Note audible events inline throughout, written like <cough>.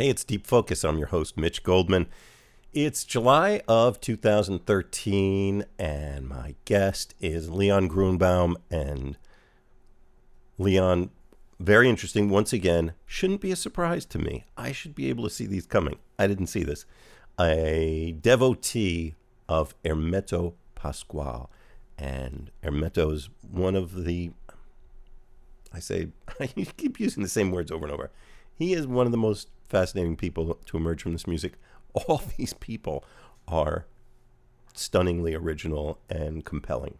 Hey, it's Deep Focus. I'm your host, Mitch Goldman. It's July of 2013, and my guest is Leon Gruenbaum. And Leon, very interesting. Once again, shouldn't be a surprise to me. I should be able to see these coming. I didn't see this. A devotee of Hermeto Pascoal. And Hermeto is one of the, I say, <laughs> I keep using the same words over and over. He is one of the most fascinating people to emerge from this music. All <laughs> these people are stunningly original and compelling,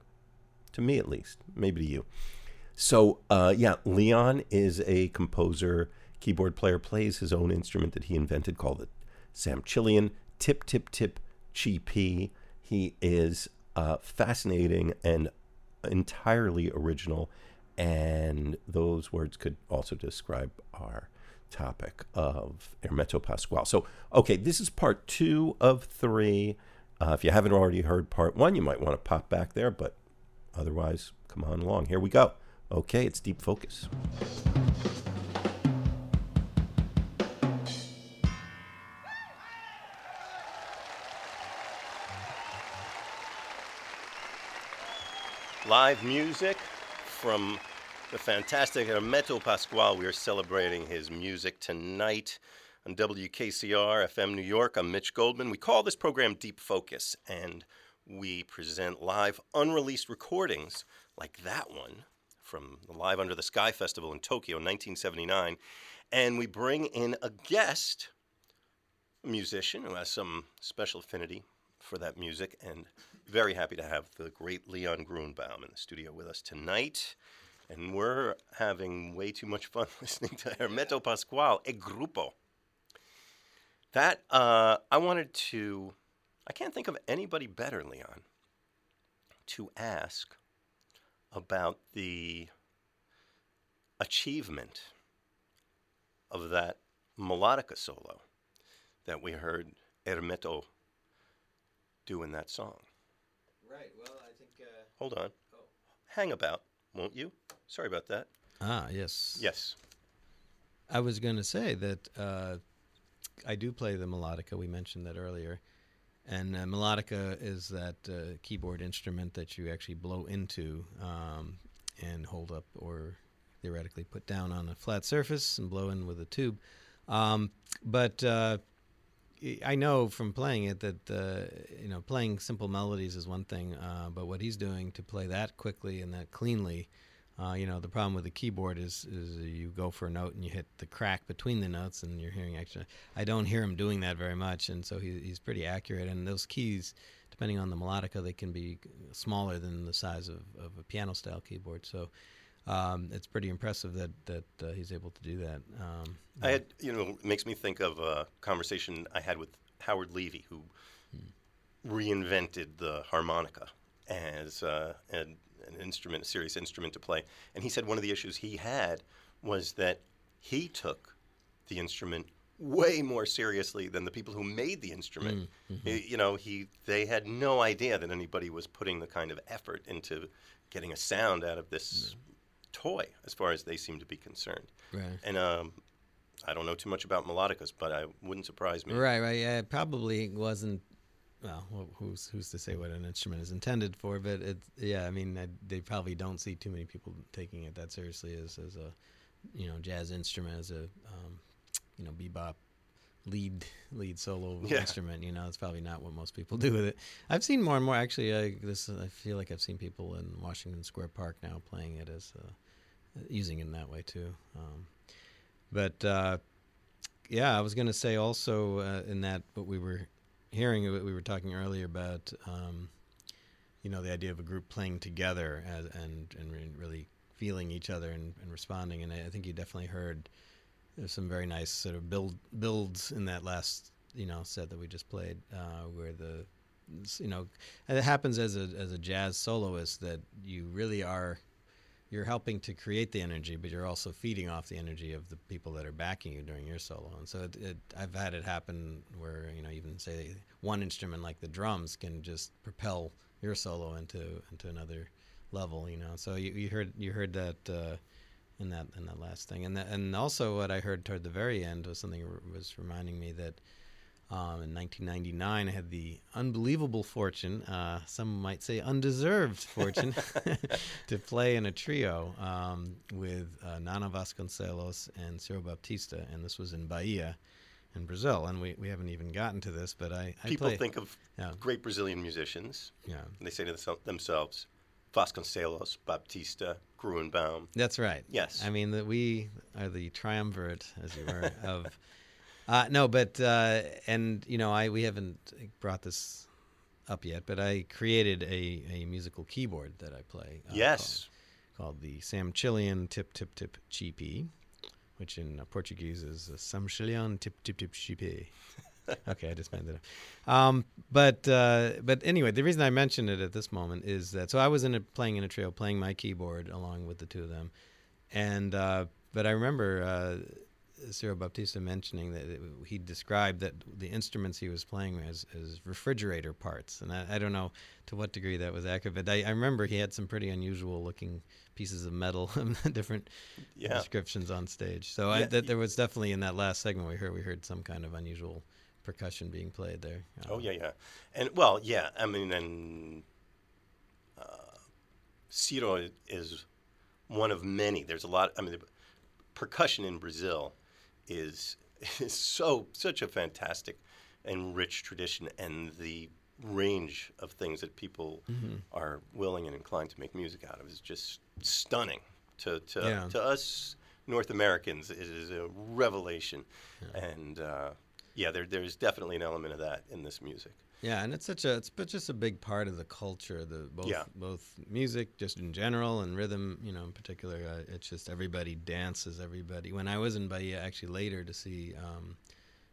to me at least, maybe to you. So, uh, yeah, Leon is a composer, keyboard player, plays his own instrument that he invented called the Samchillian Tip Tip Tip Chi P. He is uh, fascinating and entirely original, and those words could also describe our topic of Hermeto Pascoal. So, okay, this is part two of three. Uh, if you haven't already heard part one, you might want to pop back there, but otherwise, come on along. Here we go. Okay, it's Deep Focus. Live music from the fantastic Hermeto Pascoal. We are celebrating his music tonight on WKCR FM New York. I'm Mitch Goldman. We call this program Deep Focus, and we present live unreleased recordings like that one from the Live Under the Sky Festival in Tokyo in 1979. And we bring in a guest musician who has some special affinity for that music, and very happy to have the great Leon Gruenbaum in the studio with us tonight and we're having way too much fun <laughs> listening to Hermeto Pascoal, E Grupo. That, uh, I wanted to, I can't think of anybody better, Leon, to ask about the achievement of that melodica solo that we heard Hermeto do in that song. Right, well, I think. Uh, Hold on. Oh. Hang about, won't you? Sorry about that. Ah, yes. Yes. I was going to say that uh, I do play the melodica. We mentioned that earlier. And uh, melodica is that uh, keyboard instrument that you actually blow into um, and hold up or theoretically put down on a flat surface and blow in with a tube. Um, but uh, I know from playing it that uh, you know playing simple melodies is one thing, uh, but what he's doing to play that quickly and that cleanly uh, you know, the problem with the keyboard is is you go for a note and you hit the crack between the notes, and you're hearing extra. I don't hear him doing that very much, and so he, he's pretty accurate. And those keys, depending on the melodica, they can be smaller than the size of, of a piano style keyboard. So. Um, it's pretty impressive that that uh, he's able to do that. Um, I had, you know, it makes me think of a conversation I had with Howard Levy, who hmm. reinvented the harmonica as uh, and an instrument, a serious instrument to play. And he said one of the issues he had was that he took the instrument way more seriously than the people who made the instrument. Mm, mm-hmm. He, you know, he they had no idea that anybody was putting the kind of effort into getting a sound out of this. Toy, as far as they seem to be concerned. Right. And um, I don't know too much about melodicas, but I wouldn't surprise me. Right, right. Yeah, it probably wasn't well, who's who's to say what an instrument is intended for? But it, yeah, I mean, I, they probably don't see too many people taking it that seriously as as a, you know, jazz instrument as a, um, you know, bebop lead lead solo yeah. instrument. You know, it's probably not what most people <laughs> do with it. I've seen more and more. Actually, I, this I feel like I've seen people in Washington Square Park now playing it as uh, using it in that way too. Um, but uh, yeah, I was going to say also uh, in that what we were hearing what we were talking earlier about, um, you know, the idea of a group playing together as, and and really feeling each other and, and responding. And I, I, think you definitely heard there's some very nice sort of build builds in that last you know set that we just played, uh, where the you know it happens as a as a jazz soloist that you really are you're helping to create the energy, but you're also feeding off the energy of the people that are backing you during your solo. And so it, it, I've had it happen where you know even say one instrument like the drums can just propel your solo into into another level. You know, so you, you heard you heard that uh, in that in that last thing. And that, and also what I heard toward the very end was something that was reminding me that um, in 1999 I had the unbelievable fortune, uh, some might say undeserved fortune, <laughs> <laughs> to play in a trio um, with uh, Nana Vasconcelos and Cyro Baptista, and this was in Bahia. In Brazil, and we, we haven't even gotten to this, but I, I People play, think of yeah, great Brazilian musicians. yeah, And they say to themselves, Vasconcelos, Baptista, Gruenbaum. That's right. Yes. I mean that we are the triumvirate, as you were, <laughs> of. Uh, no, but uh, and you know, I we haven't brought this up yet, but I created a, a musical keyboard that I play. uh, yes. Called, called the Samchillian Tip Tip Tip Chipi, which in Portuguese is Samchillian Tip Tip Tip Chipi. <laughs> okay, I just made that up. Um, but uh, but anyway, the reason I mentioned it at this moment is that so I was in a, playing in a trio, playing my keyboard along with the two of them, and uh, but I remember uh, Cyro Baptista mentioning that it, he described that the instruments he was playing as, as refrigerator parts, and I, I don't know to what degree that was accurate, but I, I remember he had some pretty unusual looking pieces of metal, <laughs> different Yeah. descriptions on stage. So I, that there was definitely in that last segment we heard we heard some kind of unusual percussion being played there. Oh yeah, yeah, and well, yeah. I mean, and uh, Cyro is one of many. There's a lot. I mean, the percussion in Brazil is <laughs> is so such a fantastic and rich tradition, and the range of things that people are willing and inclined to make music out of is just stunning. To to, Yeah. to us North Americans, it is a revelation, and uh, yeah, there, there's definitely an element of that in this music. Yeah, and it's such a it's but just a big part of the culture. The both Yeah. both music, just in general, and rhythm, you know, in particular. Uh, it's just everybody dances. Everybody. When I was in Bahia, actually later to see um,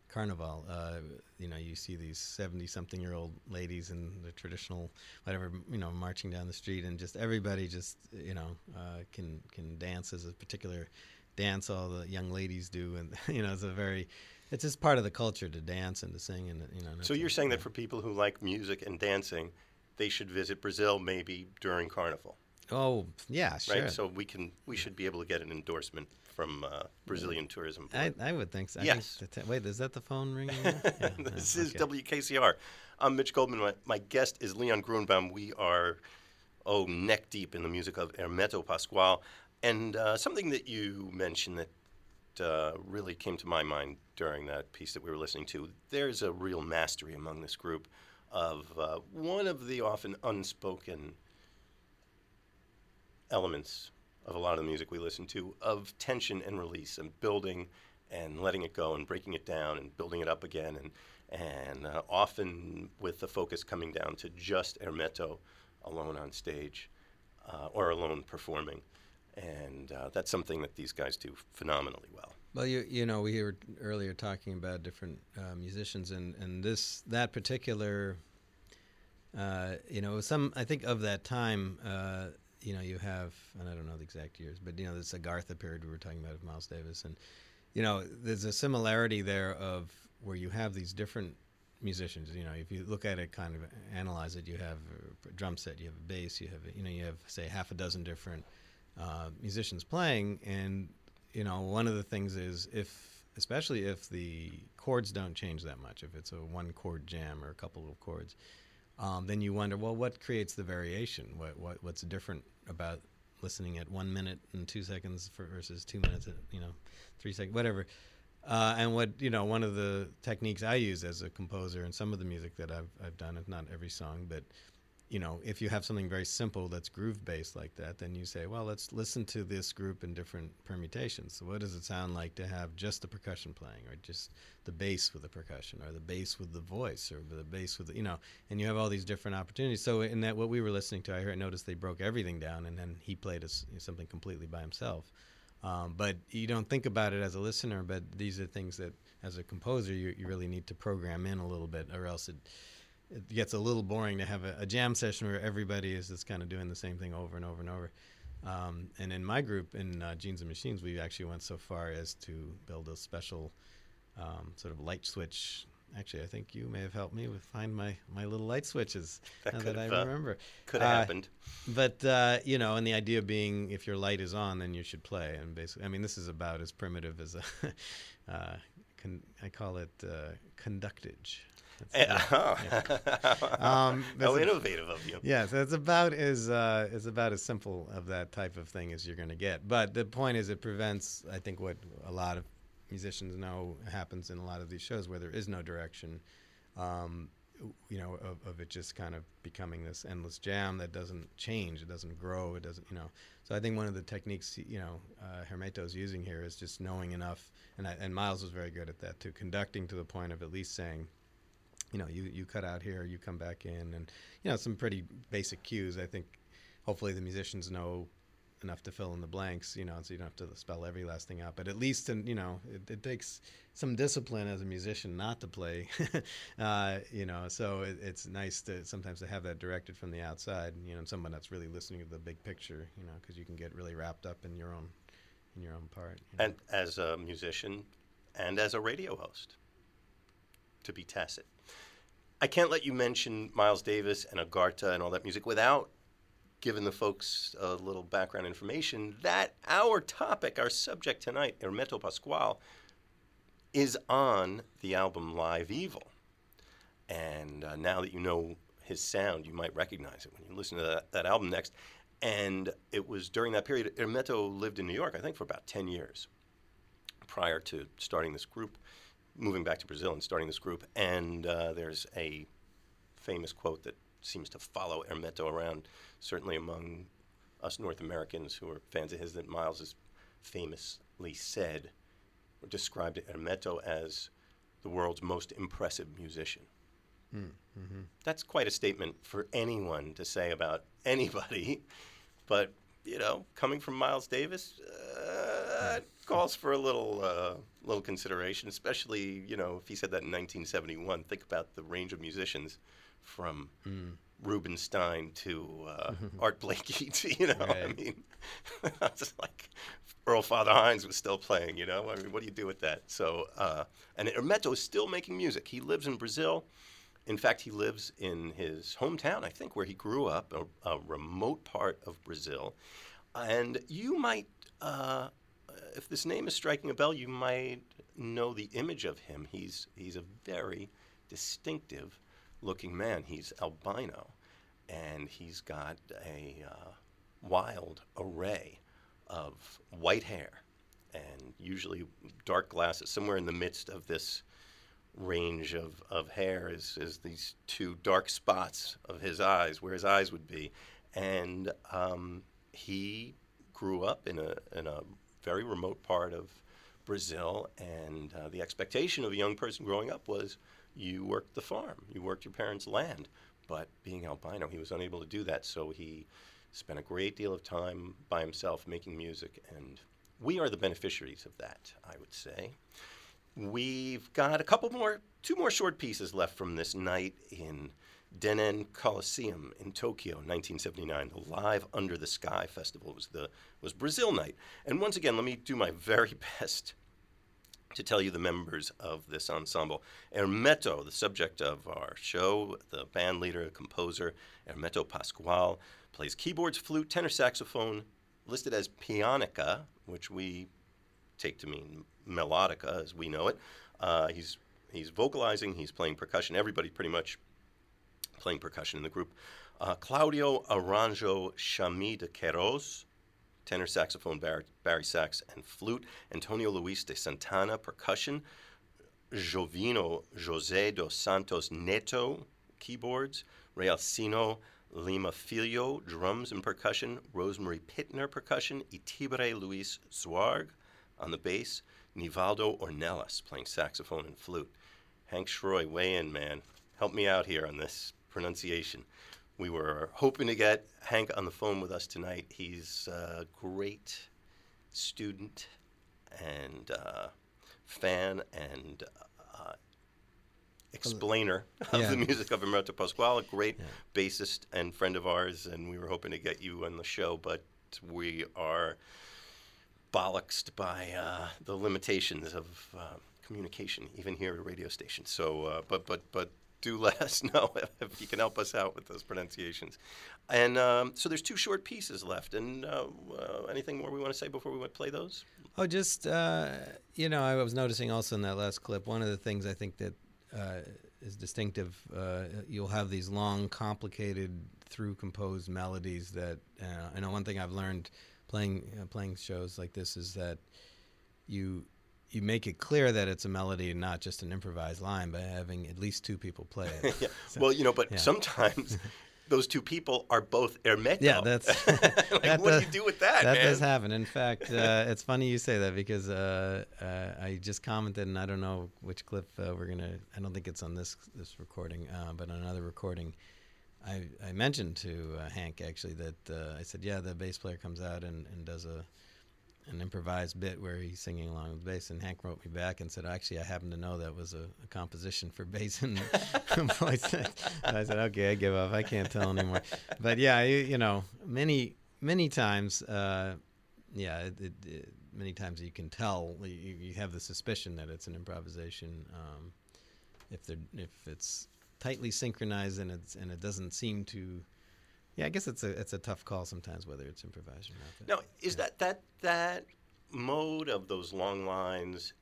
Carnival, uh, you know, you see these seventy-something-year-old ladies in the traditional whatever, you know, marching down the street, and just everybody just you know uh, can can dance as a particular dance. All the young ladies do, and <laughs> you know, it's a very it's just part of the culture to dance and to sing, and you know. So you're saying that for people who like music and dancing, they should visit Brazil maybe during Carnival, Oh yeah, sure. right? So we can we should be able to get an endorsement from uh, Brazilian Tourism. I, I would think so. I Yes. think te- wait, is that the phone ringing? <laughs> Yeah, this yeah, is okay. WKCR. I'm Mitch Goldman. My, my guest is Leon Gruenbaum. We are oh neck deep in the music of Hermeto Pascoal, and uh, something that you mentioned that uh, really came to my mind during that piece that we were listening to. There's a real mastery among this group of uh, one of the often unspoken elements of a lot of the music we listen to of tension and release and building and letting it go and breaking it down and building it up again and and uh, often with the focus coming down to just Hermeto alone on stage uh, or alone performing and uh, that's something that these guys do phenomenally well. Well, you you know we were earlier talking about different uh, musicians, and and this that particular, uh, you know, some I think of that time. Uh, you know, you have, and I don't know the exact years, but you know, this Agharta period we were talking about of Miles Davis, and you know, there's a similarity there of where you have these different musicians. You know, if you look at it, kind of analyze it, you have a drum set, you have a bass, you have, you know, you have say half a dozen different uh, musicians playing, and you know, one of the things is if, especially if the chords don't change that much, if it's a one chord jam or a couple of chords, um, then you wonder, well, what creates the variation? What, what what's different about listening at one minute and two seconds versus two minutes, and, you know, three seconds, whatever. Uh, and what you know, one of the techniques I use as a composer and some of the music that I've I've done, if not every song, but you know, if you have something very simple that's groove based like that, then you say, well, let's listen to this group in different permutations. So, what does it sound like to have just the percussion playing, or just the bass with the percussion, or the bass with the voice, or the bass with the, you know, and you have all these different opportunities. So, in that, what we were listening to, I heard, noticed they broke everything down, and then he played us something completely by himself. Um, but you don't think about it as a listener, but these are things that, as a composer, you, you really need to program in a little bit, or else it it gets a little boring to have a, a jam session where everybody is just kind of doing the same thing over and over and over. Um, and in my group, in uh, Genes and Machines, we actually went so far as to build a special um, sort of light switch actually, I think you may have helped me with find my, my little light switches. <laughs> That now that I uh, remember. Could have Uh, happened. But uh, you know, and the idea being, if your light is on, then you should play. And basically, I mean, this is about as primitive as a. <laughs> uh, con- I call it uh, conductage. That's- Uh-huh. <laughs> Um, <laughs> How that's a- innovative of you. yeah, so it's about as uh, it's about as simple of that type of thing as you're going to get. But the point is, it prevents. I think what a lot of musicians know happens in a lot of these shows where there is no direction. Um, you know, of, of it just kind of becoming this endless jam that doesn't change, it doesn't grow, it doesn't, you know. So I think one of the techniques, you know, uh, Hermeto's using here is just knowing enough, and I, and Miles was very good at that too, conducting to the point of at least saying, you know, you, you cut out here, you come back in, and you know, some pretty basic cues. I think hopefully the musicians know enough to fill in the blanks, you know, so you don't have to spell every last thing out. But at least, in, you know, it, it takes some discipline as a musician not to play, <laughs> uh, you know. So it, it's nice to sometimes to have that directed from the outside, you know, someone that's really listening to the big picture, you know, because you can get really wrapped up in your own in your own part. you know. And as a musician and as a radio host, to be tacit. I can't let you mention Miles Davis and Agharta and all that music without giving the folks a little background information that our topic, our subject tonight, Hermeto Pascoal, is on the album Live Evil. And uh, now that you know his sound, you might recognize it when you listen to that, that album next. And it was during that period, Hermeto lived in New York, I think, for about 10 years prior to starting this group, moving back to Brazil and starting this group. And uh, there's a famous quote that seems to follow Hermeto around, certainly among us North Americans who are fans of his, that Miles has famously said or described Hermeto as the world's most impressive musician. That's quite a statement for anyone to say about <laughs> anybody, but you know, coming from Miles Davis, uh, it calls for a little uh, little consideration, especially you know if he said that in 1971. Think about the range of musicians from Rubinstein to uh, <laughs> Art Blakey. <laughs> To, you know, I mean, <laughs> it's like Earl Father Hines was still playing. You know, I mean, what do you do with that? So, uh, and Hermeto is still making music. He lives in Brazil. In fact, he lives in his hometown, I think, where he grew up, a, a remote part of Brazil. And you might, uh, if this name is striking a bell, you might know the image of him. He's he's a very distinctive looking man. He's albino, and he's got a uh, wild array of white hair, and usually dark glasses. Somewhere in the midst of this range of, of hair is, is these two dark spots of his eyes, where his eyes would be. And um, he grew up in a, in a very remote part of Brazil, and uh, the expectation of a young person growing up was you worked the farm, you worked your parents' land. But being albino, he was unable to do that, so he spent a great deal of time by himself making music, and we are the beneficiaries of that, I would say. We've got a couple more, two more short pieces left from this night in Denen Coliseum in Tokyo, 1979. The Live Under the Sky Festival was the was Brazil night. And once again, let me do my very <laughs> best to tell you the members of this ensemble. Hermeto, the subject of our show, the band leader, composer, Hermeto Pascoal, plays keyboards, flute, tenor saxophone, listed as pianica, which we take to mean melodica as we know it. Uh, he's he's vocalizing, he's playing percussion. Everybody pretty much playing percussion in the group. Uh, Claudio Aranjo Chami de Queiroz, tenor saxophone, bar- Barry sax, and flute. Antonio Luis de Santana, percussion. Jovino José dos Santos Neto, keyboards. Realcino Lima Filho, drums and percussion. Rosemary Pittner, percussion. Itibre Luis Zwarg on the bass. Nivaldo Ornelas playing saxophone and flute. Hank Schroy, weigh in, man. Help me out here on this pronunciation. We were hoping to get Hank on the phone with us tonight. He's a great student and uh, fan and uh, explainer of the music of Hermeto Pascoal, a great bassist and friend of ours, and we were hoping to get you on the show, but we are bollocksed by uh, the limitations of uh, communication, even here at a radio station. So, uh, but but but do <laughs> let us know if, you can help us out with those pronunciations. And um, so there's two short pieces left. And uh, uh, anything more we want to say before we play those? Oh, just uh, you know, I was noticing also in that last clip. One of the things I think that uh, is distinctive. Uh, you'll have these long, complicated, through composed melodies that. I know one thing I've learned playing playing shows like this is that you you make it clear that it's a melody and not just an improvised line by having at least two people play it. <laughs> yeah. so, well, you know, but yeah. sometimes <laughs> those two people are both hermeto. Yeah, that's <laughs> like, that what does, do you do with that? That man? does happen. In fact, uh, it's funny you say that because uh, uh, I just commented, and I don't know which clip uh, we're gonna. I don't think it's on this this recording, uh, but on another recording. I, I mentioned to uh, Hank actually that I said, yeah, the bass player comes out and, and does a an improvised bit where he's singing along with bass. And Hank wrote me back and said, actually, I happen to know that was a, a composition for bass and <laughs> voice. I said, okay, I give up. I can't tell anymore. But yeah, you, you know, many many times, uh, yeah, it, it, it, many times you can tell. You, you, have the suspicion that it's an improvisation. Um, if they if it's tightly synchronized and it's and it doesn't seem to yeah, I guess it's a it's a tough call sometimes whether it's improvised or not. Now, is yeah. that that that mode of those long lines?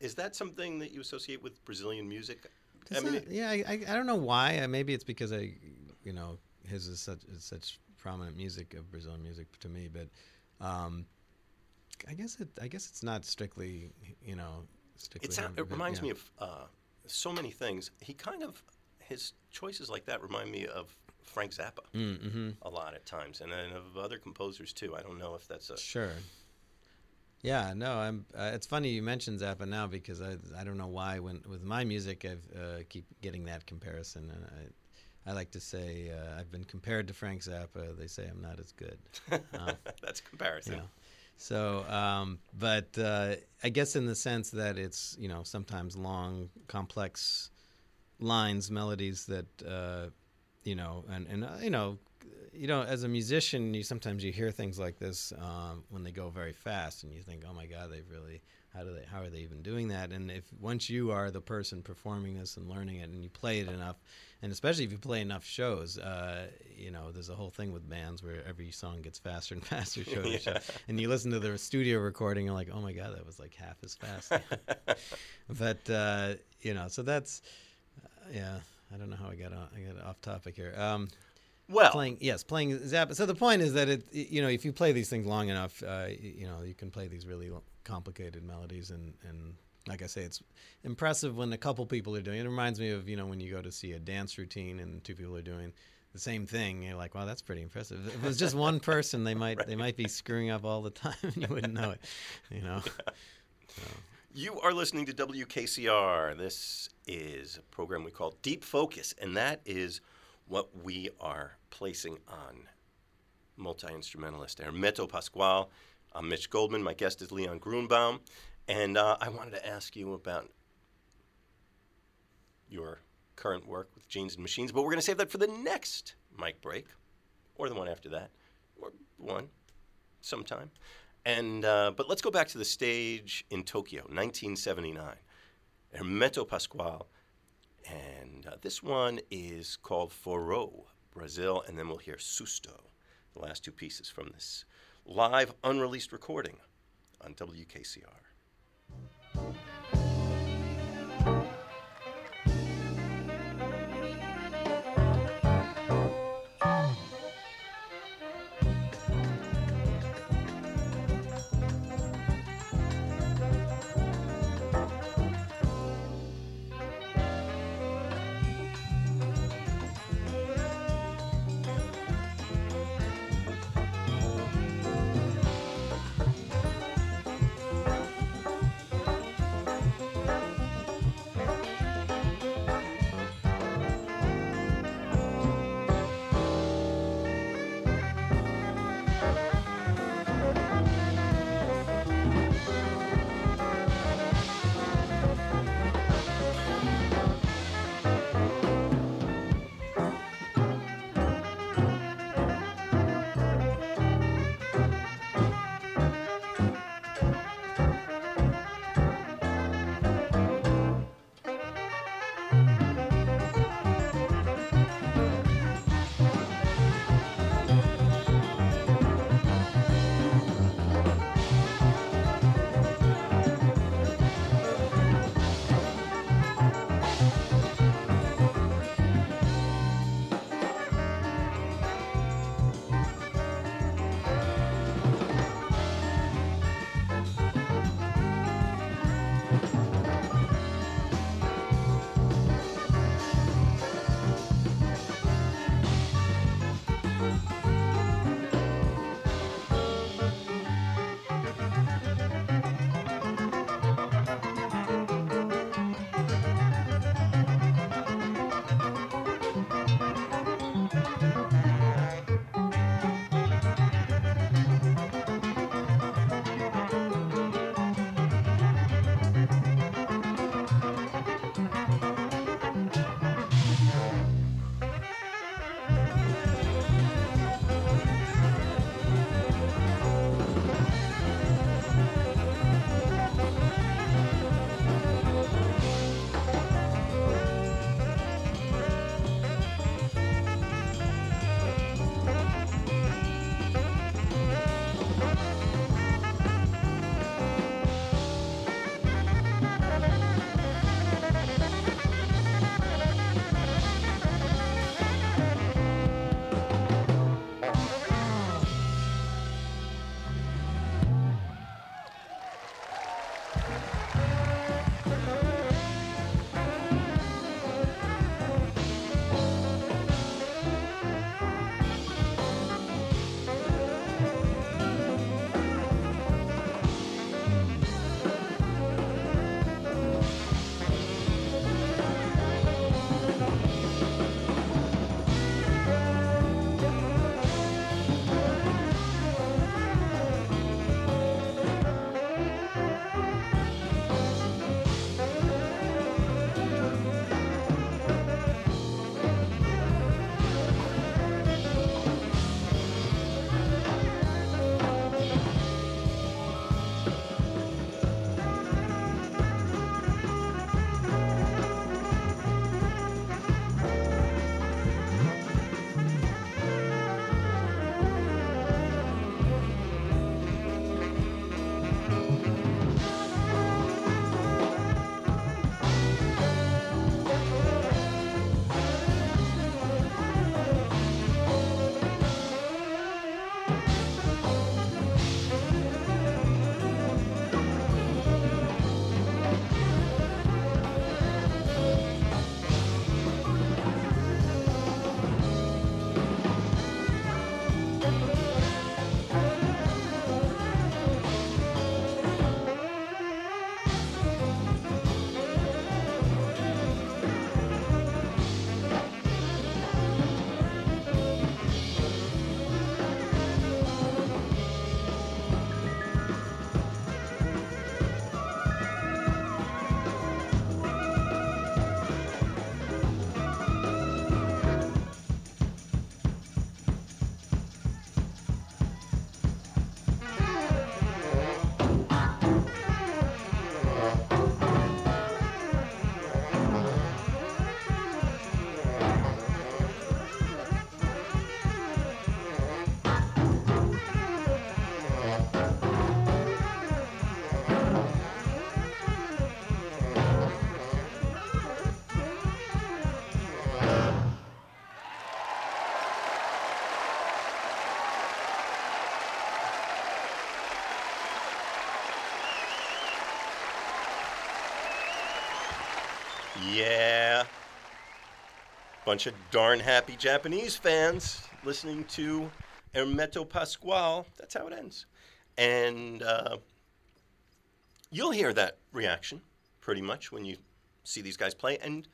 Is that something that you associate with Brazilian music? I mean, yeah, I, I don't know why. Uh, maybe it's because I, you know, his is such is such prominent music of Brazilian music to me. But um, I guess it I guess it's not strictly, you know, strictly. It's not, it reminds yeah. me of uh, so many things. He kind of his choices like that remind me of Frank Zappa mm, mm-hmm. a lot at times, and then of other composers too. I don't know if that's a sure. Yeah, no, I'm. Uh, it's funny you mentioned Zappa now because I I don't know why when with my music I uh, keep getting that comparison, and I I like to say uh, I've been compared to Frank Zappa. They say I'm not as good. Um, <laughs> that's comparison. So, um, but uh, I guess in the sense that it's you know sometimes long, complex lines, melodies that uh, you know, and and uh, you know, you know, as a musician, you sometimes you hear things like this um, when they go very fast, and you think, oh my God, they've really how do they how are they even doing that? And if once you are the person performing this and learning it, and you play it enough, and especially if you play enough shows, uh, you know, there's a whole thing with bands where every song gets faster and <laughs> faster, show yeah. show. and you listen to the studio recording, and like, oh my God, that was like half as fast. <laughs> but uh, you know, so that's uh, yeah. I don't know how I got on, I got off topic here. Um, well, playing yes, playing Zappa. So the point is that it, you know, if you play these things long enough, uh, you know, you can play these really complicated melodies, and and like I say, it's impressive when a couple people are doing it. It reminds me of you know when you go to see a dance routine and two people are doing the same thing. You're like, wow, that's pretty impressive. If it was just one <laughs> person, they might right. they might be screwing up all the <laughs> time, and you wouldn't know it. You know. <laughs> Yeah. So. You are listening to WKCR. This is a program we call Deep Focus, and that is what we are placing on multi instrumentalist Hermeto Pascoal. I'm Mitch Goldman. My guest is Leon Gruenbaum. And uh, I wanted to ask you about your current work with Genes and Machines, but we're going to save that for the next mic break, or the one after that, or one sometime. And uh, but let's go back to the stage in Tokyo, 1979. Hermeto Pascoal, and uh, this one is called Forró, Brazil, and then we'll hear Susto, the last two pieces from this live unreleased recording on WKCR. Yeah. Bunch of darn happy Japanese fans listening to Hermeto Pascoal. That's how it ends. And uh, you'll hear that reaction pretty much when you see these guys play. And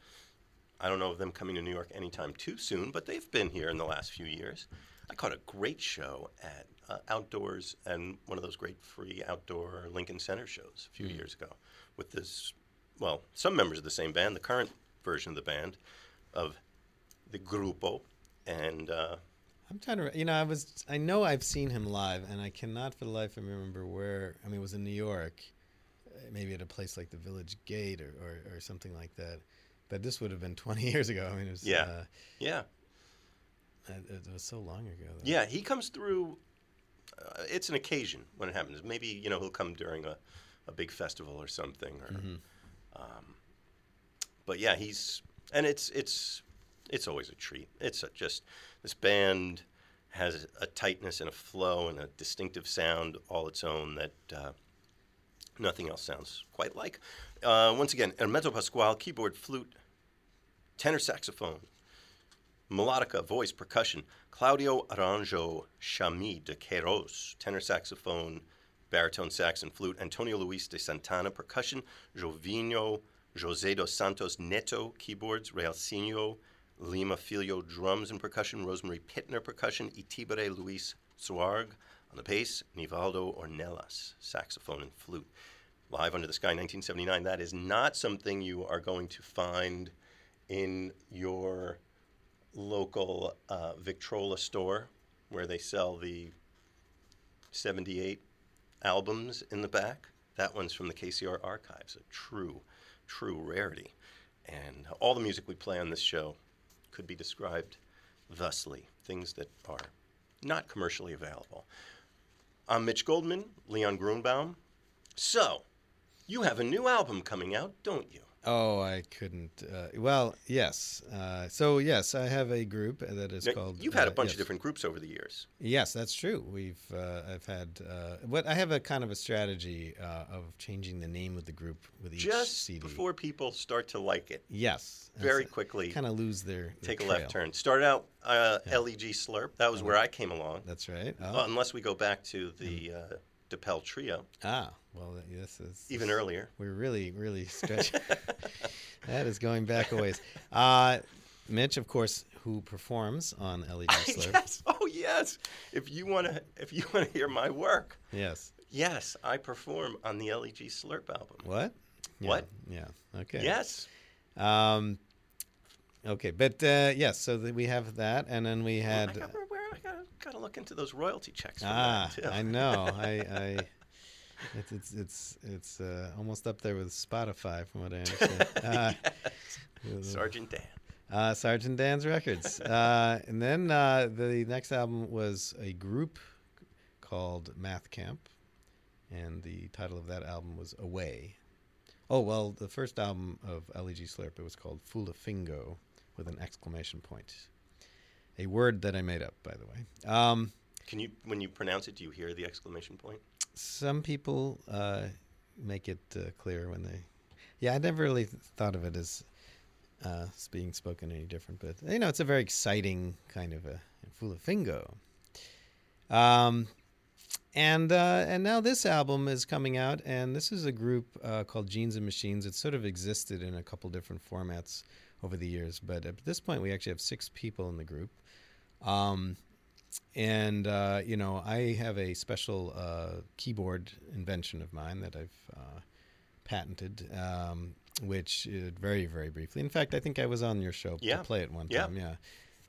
I don't know of them coming to New York anytime too soon, but they've been here in the last few years. I caught a great show at uh, Outdoors and one of those great free outdoor Lincoln Center shows a few years ago with this, well, some members of the same band, the current version of the band of the Grupo. And uh, I'm trying to, you know, I was, I know I've seen him live, and I cannot for the life of me remember where. I mean, it was in New York, maybe at a place like the Village Gate or, or, or something like that. But this would have been <laughs> 20 years ago. I mean, it was, Yeah. uh, yeah, it, was so long ago. Though. yeah, he comes through. Uh, it's an occasion when it happens. Maybe, you know, he'll come during a, a big festival or something. Or, Mhm. Um, but yeah, he's, and it's, it's, it's always a treat. It's a, just, this band has a tightness and a flow and a distinctive sound all its own that uh, nothing else sounds quite like. Uh, once again, Hermeto Pascoal, keyboard, flute, tenor saxophone, melodica, voice, percussion, Claudio Aranjo Chami de Queiroz, tenor saxophone, baritone sax and flute, Antonio Luis de Santana, percussion, Jovino Jose dos Santos Neto, keyboards, Realcino Lima Filho, drums and percussion, Rosemary Pittner, percussion, Itibere Luis Zwarg on the bass, Nivaldo Ornelas, saxophone and flute. Live Under the Sky 1979, that is not something you are going to find in your local uh, Victrola store where they sell the 78 albums in the back. That one's from the KCR archives, a true, true rarity. And all the music we play on this show could be described thusly things that are not commercially available. I'm Mitch Goldman, Leon Gruenbaum. So, you have a new album coming out, don't you? Oh, I couldn't. Uh, well, yes. Uh, so yes, I have a group that is Now, called. You've had a uh, bunch yes. of different groups over the years. Yes, that's true. We've uh, I've had uh, what I have a kind of a strategy uh, of changing the name of the group with each Just CD. before people start to like it, yes, very quickly kind of lose their, their take a left turn. Started out uh, LEG Slurp. That was where I came along. That's right. Oh. Well, unless we go back to the uh, DePel Trio, ah, well, this is even earlier. We're really, really <laughs> stretching. <laughs> that is going back a ways. Uh, Mitch, of course, who performs on LED <laughs> Slurp. yes. Oh, yes. If you want to, if you want to hear my work, Yes. yes, I perform on the LEG Slurp album. What? Yeah, What? Yeah. Okay. Yes. Um, okay, but uh, yes, so that we have that, and then we had. where, I gotta, gotta look into those royalty checks. For ah, that too. I know. I, I it's it's it's it's uh, almost up there with Spotify, from what I understand. <laughs> Uh, <laughs> Sergeant Dan. Uh, Sergeant Dan's Records. Uh, and then uh, the next album was a group called Math Camp. And the title of that album was Away. Oh, well, the first album of LEG Slurp, it was called Fulafingo with an exclamation point. A word that I made up, by the way. Um, Can you, when you pronounce it, do you hear the exclamation point? Some people uh, make it uh, clear when they. Yeah, I never really thought of it as uh, being spoken any different, but you know, it's a very exciting kind of a fulafingo. Um, and uh, and now this album is coming out, and this is a group uh, called Genes and Machines. It's sort of existed in a couple different formats over the years, but at this point, we actually have six people in the group. Um, and uh, you know, I have a special uh, keyboard invention of mine that I've uh, patented, um, which uh, very, very briefly. In fact, I think I was on your show Yeah. to play it one time. Yeah. time. Yeah.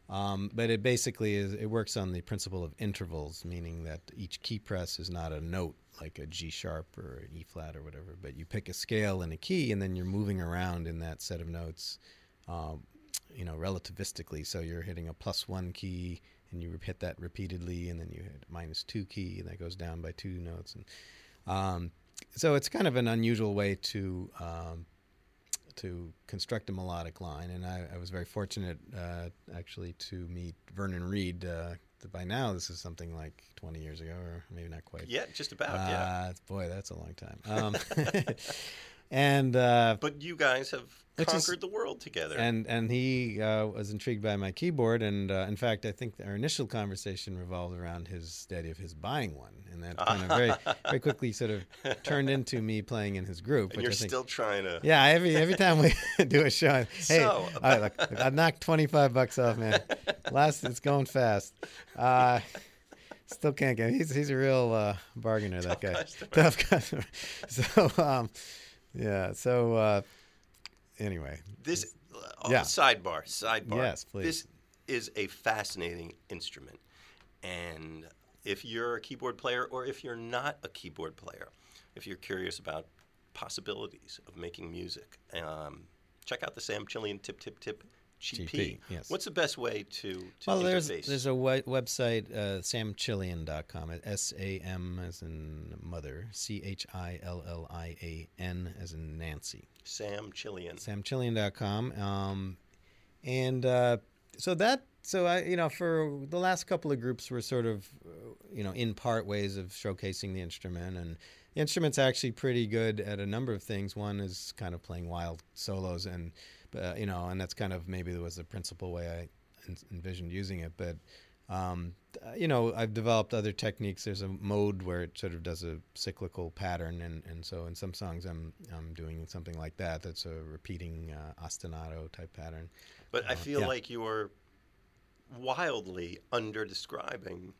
Um, but it basically is. It works on the principle of intervals, meaning that each key press is not a note like a G sharp or an E flat or whatever, but you pick a scale and a key, and then you're moving around in that set of notes. Um, you know, relativistically. So you're hitting a plus one key, and you hit that repeatedly, and then you hit minus two key, and that goes down by two notes. And um, so it's kind of an unusual way to um, to construct a melodic line. And I, I was very fortunate, uh, actually, to meet Vernon Reid. Uh, by now, this is something like 20 years ago, or maybe not quite. Yeah, just about. yeah. Uh, boy, that's a long time. Um, <laughs> and uh, But you guys have Is- conquered the world together. and and he uh, was intrigued by my keyboard, and uh, in fact, I think our initial conversation revolved around his idea of his buying one, and that kind of very <laughs> very quickly sort of turned into me playing in his group. and which you're I think, still trying to. yeah, every every time we <laughs> do a show, hey, So, all right, look, I knocked twenty five bucks off, man. Last, it's going fast. Uh, still can't get. He's he's a real uh, bargainer. That guy, customer. tough customer. <laughs> So um, yeah. So uh, anyway, This uh, Yeah. sidebar, sidebar. Yes, please. This is a fascinating instrument, and if you're a keyboard player or if you're not a keyboard player, if you're curious about possibilities of making music, um, check out the Samchillian Tip Tip Tip GP. GP, yes. What's the best way to, to Well, there's interface? there's a we- website, uh, samchillian.com. S A M as in mother, C H I L L I A N as in Nancy. Samchillian. Samchillian.com. Um, and uh, so that, so I, you know, for the last couple of groups, we're sort of, uh, you know, in part ways of showcasing the instrument. And the instrument's actually pretty good at a number of things. One is kind of playing wild solos, and, uh, you know, and that's kind of maybe was the principal way I en- envisioned using it. But, um, uh, you know, I've developed other techniques. There's a mode where it sort of does a cyclical pattern, and, and so in some songs I'm I'm doing something like that. That's a repeating uh, ostinato type pattern. But I Uh, feel yeah. like you're wildly under describing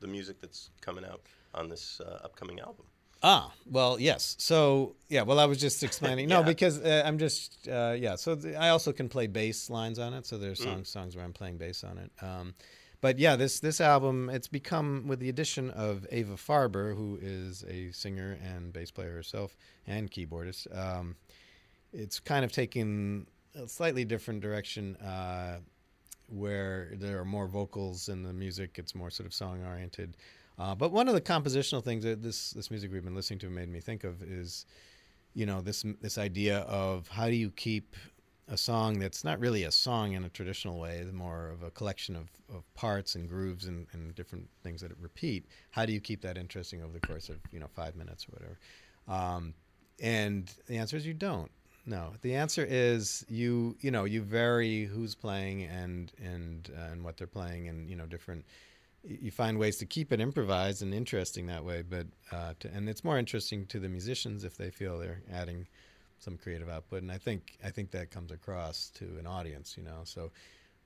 the music that's coming out on this uh, upcoming album. Ah, well, yes. So, yeah, well, I was just explaining. No, <laughs> Yeah. because uh, I'm just, uh, yeah. So th- I also can play bass lines on it. So there's Mm. songs songs where I'm playing bass on it. Um, but yeah, this this album it's become with the addition of Ava Farber, who is a singer and bass player herself and keyboardist. Um, it's kind of taken a slightly different direction. Uh, where there are more vocals in the music. It's more sort of song oriented. Uh, but one of the compositional things that this this music we've been listening to made me think of is, you know, this this idea of how do you keep a song that's not really a song in a traditional way, more of a collection of, of parts and grooves and, and different things that it repeat. How do you keep that interesting over the course of you know five minutes or whatever? Um, and the answer is you don't. No, the answer is you. You know, you vary who's playing and and uh, and what they're playing, and you know different. You find ways to keep it improvised and interesting that way, but uh, to, and it's more interesting to the musicians if they feel they're adding some creative output, and I think I think that comes across to an audience. You know, so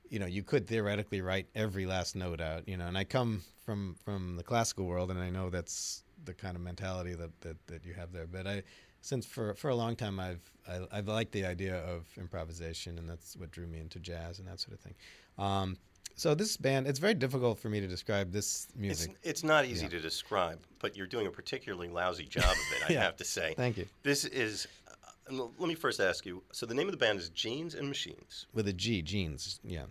you know you could theoretically write every last note out. You know, and I come from from the classical world, and I know that's the kind of mentality that that, that you have there, but I since for for a long time I've I, I've liked the idea of improvisation, and that's what drew me into jazz and that sort of thing. Um, so this band, it's very difficult for me to describe this music. it's not easy Yeah. to describe, but you're doing a particularly lousy job of it, I <laughs> Yeah. have to say. Thank you. This is, uh, let me first ask you so the name of the band is Genes and Machines, With a G, jeans, yeah.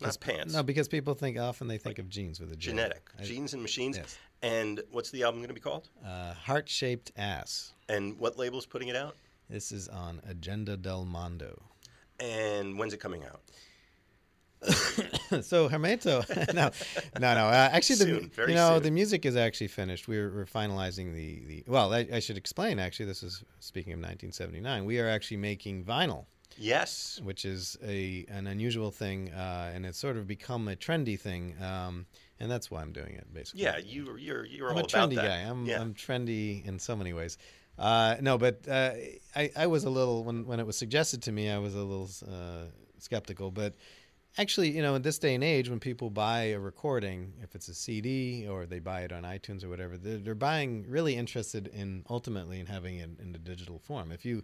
not pants. No, because people think often they think of jeans with a G. Genetic. I- Genes and Machines. yes. And what's the album going to be called? Uh, heart shaped ass. And what label's putting it out? This is on Agenda del Mondo. And when's it coming out? <coughs> <laughs> so Hermeto, <laughs> no, no, no. Uh, actually, the Soon, very you know soon. the music is actually finished. We're we're finalizing the the. Well, I, I should explain. Actually, this is speaking of 1979. We are actually making vinyl, Yes. which is a an unusual thing, uh, and it's sort of become a trendy thing. Um, and that's why I'm doing it, basically. Yeah, you, you're, you're I'm all a trendy guy. I'm yeah. I'm trendy in so many ways. Uh, no, but uh, I I was a little when when it was suggested to me, I was a little uh, skeptical. But actually, you know, in this day and age, when people buy a recording, if it's a CD or they buy it on iTunes or whatever, they're, they're buying really interested in ultimately in having it in the digital form. If you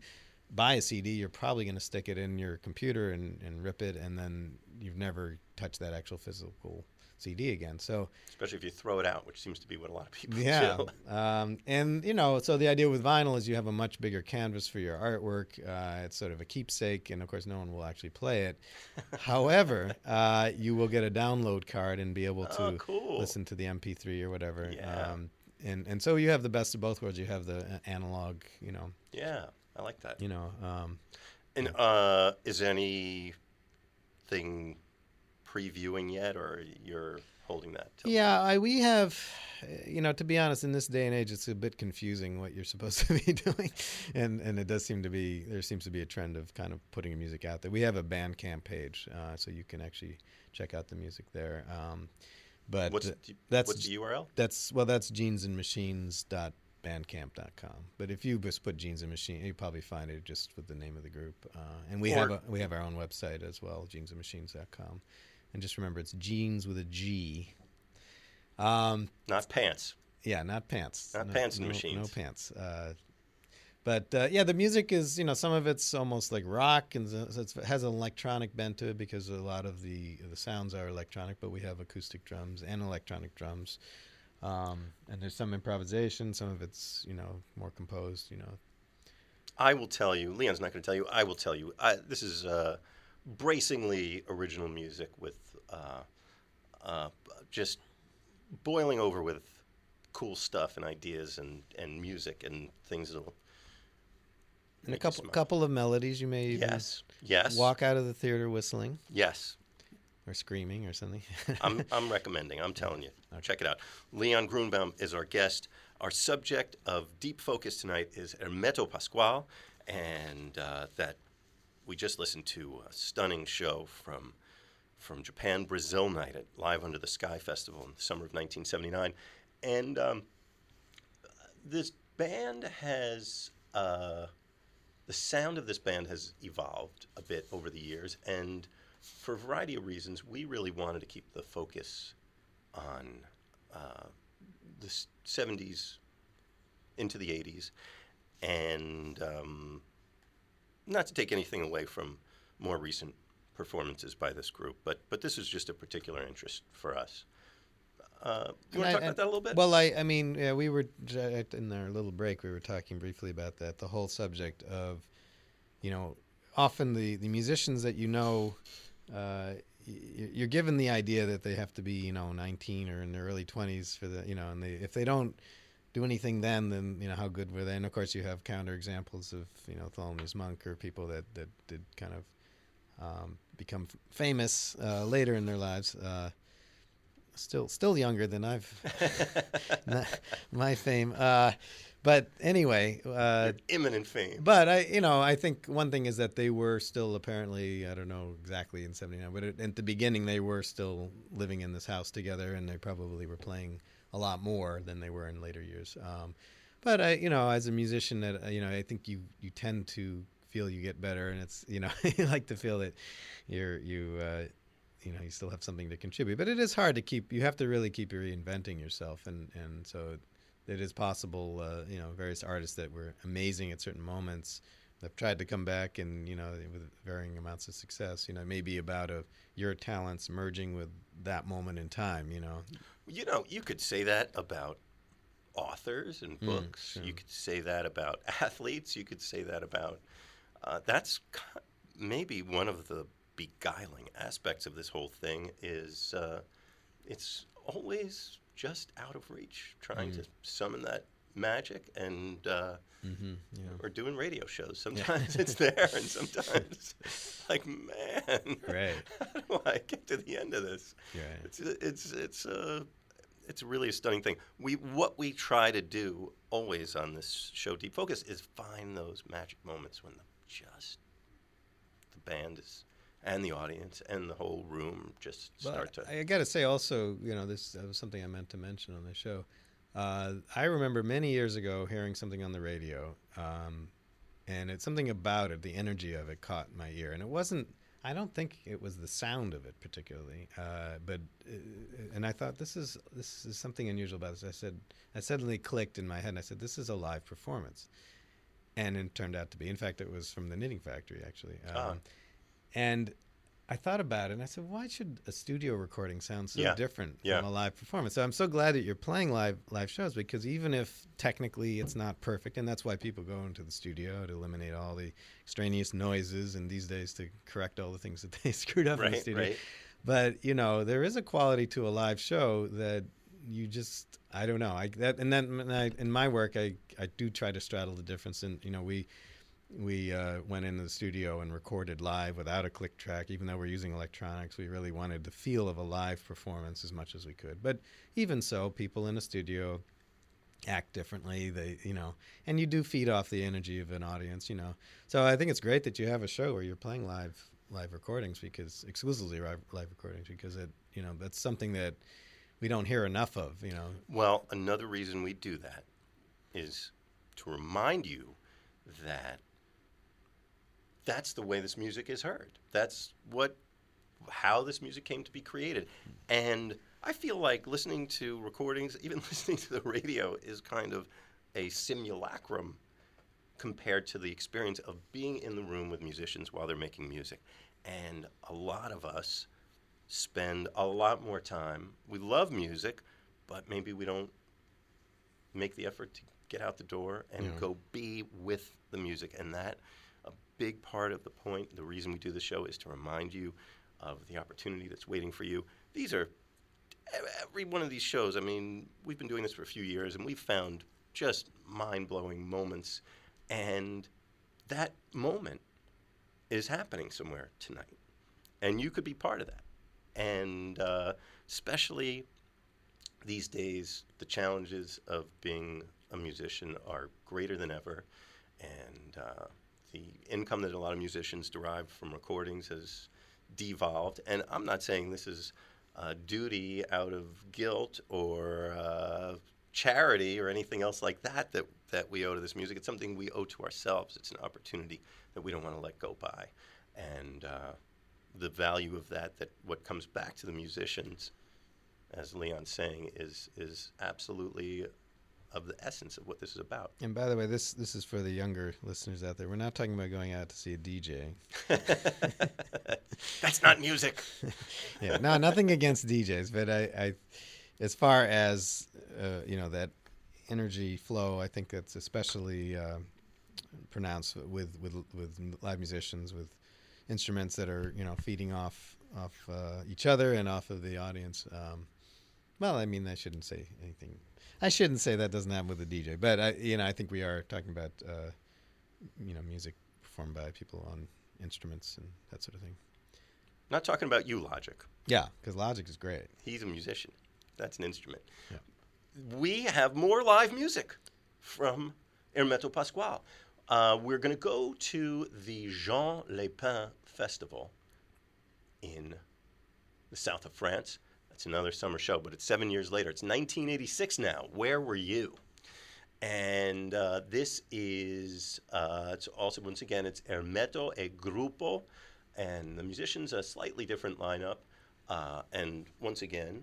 buy a CD, you're probably going to stick it in your computer and, and rip it, and then you've never touched that actual physical CD again. So Especially if you throw it out, which seems to be what a lot of people yeah, do. <laughs> um, and you know, so the idea with vinyl is you have a much bigger canvas for your artwork. Uh, it's sort of a keepsake, and of course, no one will actually play it. However, <laughs> uh, you will get a download card and be able to Oh, cool. listen to the MP3 or whatever. Yeah. Um, and and so you have the best of both worlds. You have the uh, analog, you know, Yeah, I like that. you know. Um, And uh, is anything previewing yet, or you're holding that. Yeah, I, we have, you know, to be honest, in this day and age, it's a bit confusing what you're <laughs> supposed to be <laughs> doing, and and it does seem to be there seems to be a trend of kind of putting your music out there. We have a Bandcamp page, uh, so you can actually check out the music there. Um, but What's that's what's the URL? that's well, that's genesandmachines.bandcamp.com. But if you just put Genes and Machine, you probably find it just with the name of the group. Uh, and we Or- have a, we have our own website as well, genesandmachines.com. And just remember, it's jeans with a G. Um, Not pants. yeah, not pants. Not no, pants and no, machines. No pants. Uh, but uh, yeah, the music is you know some of it's almost like rock and it has an electronic bent to it because a lot of the the sounds are electronic, but we have acoustic drums and electronic drums. Um, and there's some improvisation. Some of it's you know more composed. You know, I will tell you. Leon's not going to tell you. I will tell you. I, this is uh, bracingly original music with uh, uh, just boiling over with cool stuff and ideas and, and music and things that'll. and a couple couple of melodies you may even Yes. Yes. walk out of the theater whistling Yes. or screaming or something. <laughs> I'm, I'm recommending. I'm telling you. Check it out. Leon Gruenbaum is our guest. Our subject of deep focus tonight is Hermeto Pascoal, and uh, that we just listened to a stunning show from from Japan Brazil Night at Live Under the Sky Festival in the summer of 1979, and um, this band has. Uh, the sound of this band has evolved a bit over the years, and for a variety of reasons, we really wanted to keep the focus on uh, the 70s into the 80s, and um, not to take anything away from more recent performances by this group, but but this is just a particular interest for us. Uh, you want to And I- talk about that a little bit? Well, I, I mean, yeah, we were in our little break. We were talking briefly about that. The whole subject of, you know, often the the musicians that you know, uh, you're given the idea that they have to be, you know, 19 or in their early 20s for the, you know, and they if they don't do anything then, then you know how good were they? And of course, you have counter examples of, you know, Thelonious Monk or people that that did kind of um, become famous uh, later in their lives. Uh, still, still younger than I've <laughs> not my fame. Uh, but anyway, uh, Imminent fame. but I, you know, I think one thing is that they were still apparently, I don't know exactly in '79, but at, at the beginning they were still living in this house together, and they probably were playing a lot more than they were in later years. Um, but I, you know, as a musician, that uh, you know, I think you you tend to feel you get better, and it's you know, <laughs> you like to feel that you're you. Uh, you know, you still have something to contribute, but it is hard to keep. You have to really keep reinventing yourself, and and so it is possible. Uh, you know, various artists that were amazing at certain moments have tried to come back, and you know, with varying amounts of success. You know, maybe about a, your talents merging with that moment in time. You know, You know, you could say that about authors and Mm, books. sure. You could say that about <laughs> athletes. You could say that about. Uh, that's maybe one of the beguiling aspects of this whole thing is uh, it's always just out of reach. Trying Mm. to summon that magic and. Uh, mm-hmm, you know. or doing radio shows. Sometimes it's <laughs> there, and sometimes, like, man, Right. <laughs> how do I get to the end of this? Right. It's it's it's a it's really a stunning thing. We what we try to do always on this show, Deep Focus, is find those magic moments when the just the band is and the audience and the whole room just start But to. I got to say also, you know, this was something I meant to mention on the show. Uh, I remember many years ago hearing something on the radio, um, and it's something about it, the energy of it caught my ear, and it wasn't. I don't think it was the sound of it particularly, uh, but uh, and I thought this is this is something unusual about this. I said I suddenly clicked in my head, and I said this is a live performance, and it turned out to be. In fact, it was from the Knitting Factory actually, um, Ah. and I thought about it and I said, why should a studio recording sound so Yeah. different Yeah. from a live performance? So I'm so glad that you're playing live live shows because even if technically it's not perfect, and that's why people go into the studio to eliminate all the extraneous noises and these days to correct all the things that <laughs> they screwed up in the Right, studio. right. But you know, there is a quality to a live show that you just I don't know. I that and then and I, in my work I I do try to straddle the difference and you know we we uh, went into the studio and recorded live without a click track. Even though we're using electronics, we really wanted the feel of a live performance as much as we could. But even so, people in a studio act differently. They, you know, and you do feed off the energy of an audience, you know. So I think it's great that you have a show where you're playing live live recordings because exclusively live, live recordings because it, you know, that's something that we don't hear enough of, you know. Well, another reason we do that is to remind you that that's the way this music is heard. That's what how this music came to be created. And I feel like listening to recordings, even <laughs> listening to the radio is kind of a simulacrum compared to the experience of being in the room with musicians while they're making music. And a lot of us spend a lot more time. We love music, but maybe we don't make the effort to get out the door and Yeah. go be with the music. And that, a big part of the point, the reason we do the show is to remind you of the opportunity that's waiting for you. These are every one of these shows. I mean, we've been doing this for a few years, and we've found just mind-blowing moments, and that moment is happening somewhere tonight, and you could be part of that. And uh, especially these days, the challenges of being a musician are greater than ever, and uh, the income that a lot of musicians derive from recordings has devolved. And I'm not saying this is uh, duty out of guilt or uh, charity or anything else like that, that that we owe to this music. It's something we owe to ourselves. It's an opportunity that we don't want to let go by, and uh, the value of that, that what comes back to the musicians, as Leon's saying, is is absolutely of the essence of what this is about. And by the way, this this is for the younger listeners out there. We're not talking about going out to see a DJ. <laughs> That's not music. <laughs> yeah, no, nothing against DJs, but I, I as far as uh, you know that energy flow, I think that's especially uh, pronounced with with with live musicians with instruments that are you know feeding off off uh, each other and off of the audience. Um, well, I mean, I shouldn't say anything. I shouldn't say that doesn't happen with a DJ, but I, you know, I think we are talking about uh, you know music performed by people on instruments and that sort of thing. Not talking about you, Logic. Yeah, because Logic is great. He's a musician. That's an instrument. Yeah. We have more live music from Hermeto Pascoal. Uh, we're going to go to the Juan-les-Pins Festival in the south of France. That's another summer show, but it's seven years later. It's 1986 now. Where were you? And uh, this is, uh, it's also, once again, it's Hermeto e Grupo, and the musicians a slightly different lineup. Uh, and once again,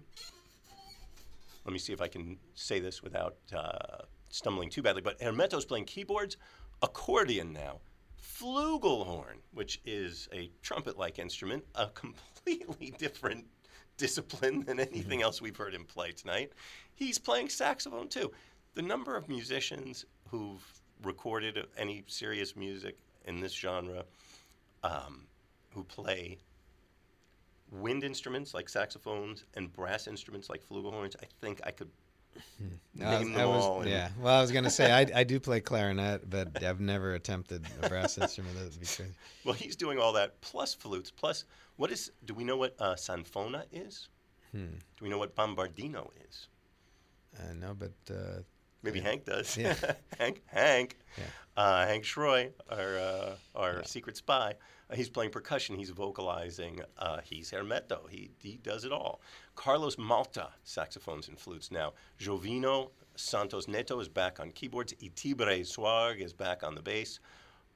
let me see if I can say this without uh, stumbling too badly. But Hermeto's playing keyboards, accordion now, flugelhorn, which is a trumpet-like instrument, a <laughs> completely different discipline than anything else we've heard him play tonight. He's playing saxophone too. The number of musicians who've recorded any serious music in this genre um, who play wind instruments like saxophones and brass instruments like flugelhorns, I think I could I was- name I them was- all. and- yeah. Well, I was gonna say I, I do play clarinet, but I've never attempted a brass <laughs> instrument. That would be crazy. Well, he's doing all that plus flutes, plus what is? Do we know what uh, sanfona is? Hmm. Do we know what bombardino is? Uh, no, but uh, Maybe Yeah. Hank does. Yeah. <laughs> Hank, Hank, Yeah. uh, Hank Schroy, our uh, our secret spy. He's playing percussion. He's vocalizing. Uh, he's Hermeto. He he does it all. Carlos Malta, saxophones and flutes now. Jovino Santos Neto is back on keyboards. Itiberê Zwarg is back on the bass.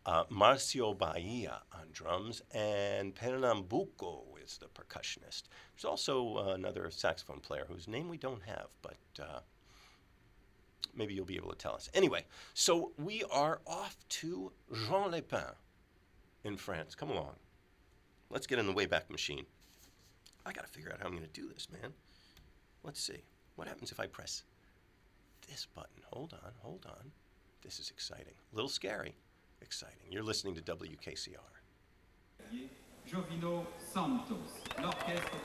Uh, Marcio Bahia on drums, and Pernambuco is the percussionist. There's also uh, another saxophone player whose name we don't have, but uh, maybe you'll be able to tell us. Anyway, so we are off to Juan-les-Pins in France. Come along. Let's get in the Wayback Machine. I got to figure out how I'm going to do this, man. Let's see. What happens if I press this button? Hold on, hold on. This is exciting. A little scary. Exciting. You're listening to WKCR. Santos, l'orchestre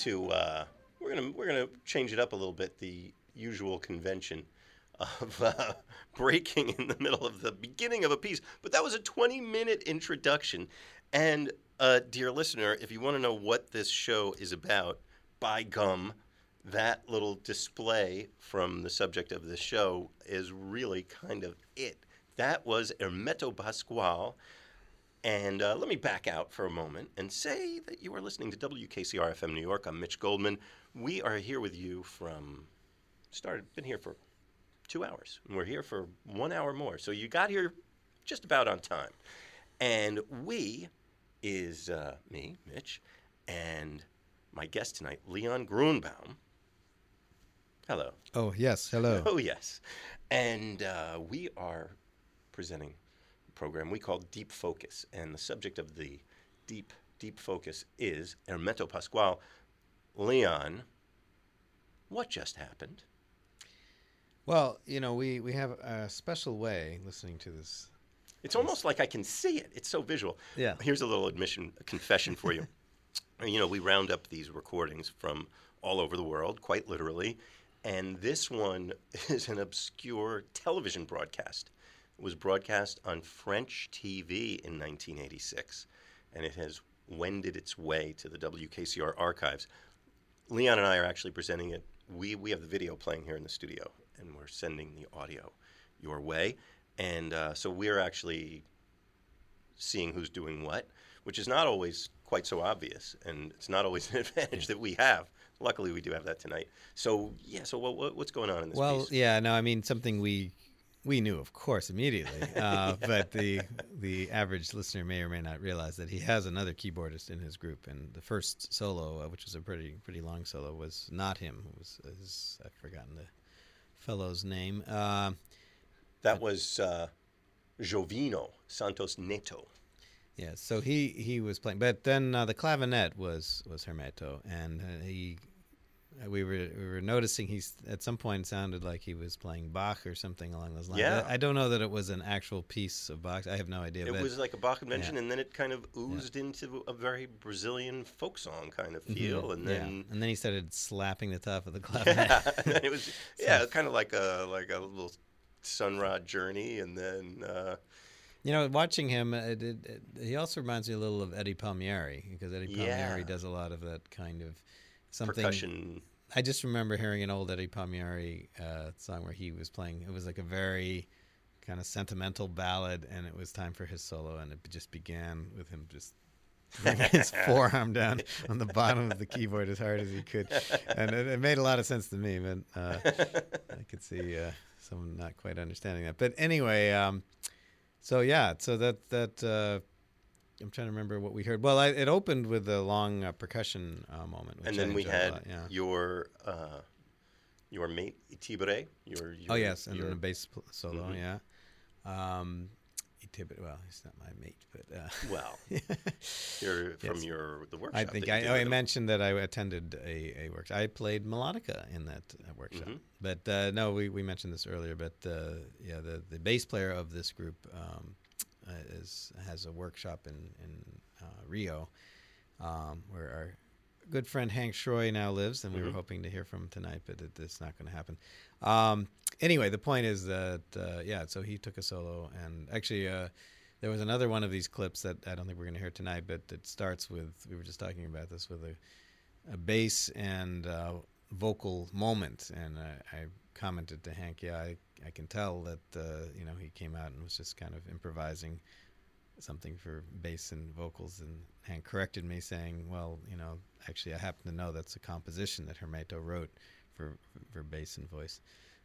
To. Uh, we're gonna we're gonna change it up a little bit. The usual convention of uh, <laughs> breaking in the middle of the beginning of a piece, but that was a 20 minute introduction. And uh, dear listener, if you want to know what this show is about, by gum, that little display from the subject of the show is really kind of it. That was Hermeto Pascoal. And uh, let me back out for a moment and say that you are listening to WKCR FM New York. I'm Mitch Goldman. We are here with you from started been here for two hours, and we're here for one hour more. So you got here just about on time. And we is uh, me, Mitch, and my guest tonight, Leon Gruenbaum. Hello. Oh yes, hello. <laughs> Oh, yes. And uh, we are presenting program we call Deep Focus. And the subject of the Deep, Deep Focus is Hermeto Pascoal. Leon, what just happened? Well, you know, we we have a special way listening to this. It's almost like I can see it. It's so visual. Yeah. Here's a little admission, a confession for you. <laughs> you know, we round up these recordings from all over the world, quite literally, and this one <laughs> is an obscure television broadcast. Was broadcast on French TV in 1986, and it has wended its way to the WKCR archives. Leon and I are actually presenting it. We, we have the video playing here in the studio, and we're sending the audio your way. And uh, so we're actually seeing who's doing what, which is not always quite so obvious, and it's not always an <laughs> advantage that we have. Luckily, we do have that tonight. So yeah, so what, what, what's going on in this Well, piece? yeah, no, I mean something we we knew, of course, immediately. Uh, <laughs> But the the average listener may or may not realize that he has another keyboardist in his group, and the first solo, uh, which was a pretty pretty long solo, was not him. It was his, I've forgotten the fellow's name. Uh, That was uh, Jovino Santos Neto. Yeah, so he he was playing, but then uh, the clavinet was was Hermeto, and uh, he we were we were noticing he's at some point sounded like he was playing Bach or something along those lines. Yeah. I, I don't know that it was an actual piece of Bach. I have no idea. It but was like a Bach convention, yeah. and then it kind of oozed into a very Brazilian folk song kind of feel, and Mm-hmm. yeah. then and then he started slapping the top of the <laughs> clavinet. yeah, <laughs> it was <laughs> yeah, kind of like a like a little sunrod journey, and then uh, You know, watching him, it, it, it, he also reminds me a little of Eddie Palmieri because Eddie Yeah. Palmieri does a lot of that kind of something. percussion. I just remember hearing an old Eddie Palmieri uh, song where he was playing. It was like a very kind of sentimental ballad, and it was time for his solo, and it just began with him just bringing his <laughs> forearm down on the bottom of the keyboard as hard as he could, and it, it made a lot of sense to me. But uh, I could see uh, someone not quite understanding that. But anyway, um, so yeah, so that that. I'm trying to remember what we heard. Well, I, it opened with a long uh, percussion uh, moment, which and then we had lot, yeah. your uh, your mate Tibre, your, your Oh yes, and your, then the bass solo, Mhm. yeah. Um, Tibet, well, he's not my mate, but uh, well, <laughs> your from Yes. your the workshop. I think I, oh, I mentioned that I attended a, a workshop. I played melodica in that uh, workshop, Mhm. but uh, no, we, we mentioned this earlier. But uh, yeah, the, the bass player of this group um, uh, is has a workshop in in uh, Rio, um, where our good friend Hank Schroy now lives, and we were Mhm. hoping to hear from him tonight, but it, it's not going to happen. Um, anyway, the point is that uh, yeah, so he took a solo, and actually. Uh, there was another one of these clips that I don't think we're going to hear tonight, but it starts with we were just talking about this with a, a bass and uh, vocal moment, and I, I commented to Hank, yeah, I, I can tell that uh, you know he came out and was just kind of improvising something for bass and vocals, and Hank corrected me saying, well, you know, actually I happen to know that's a composition that Hermeto wrote for for bass and voice.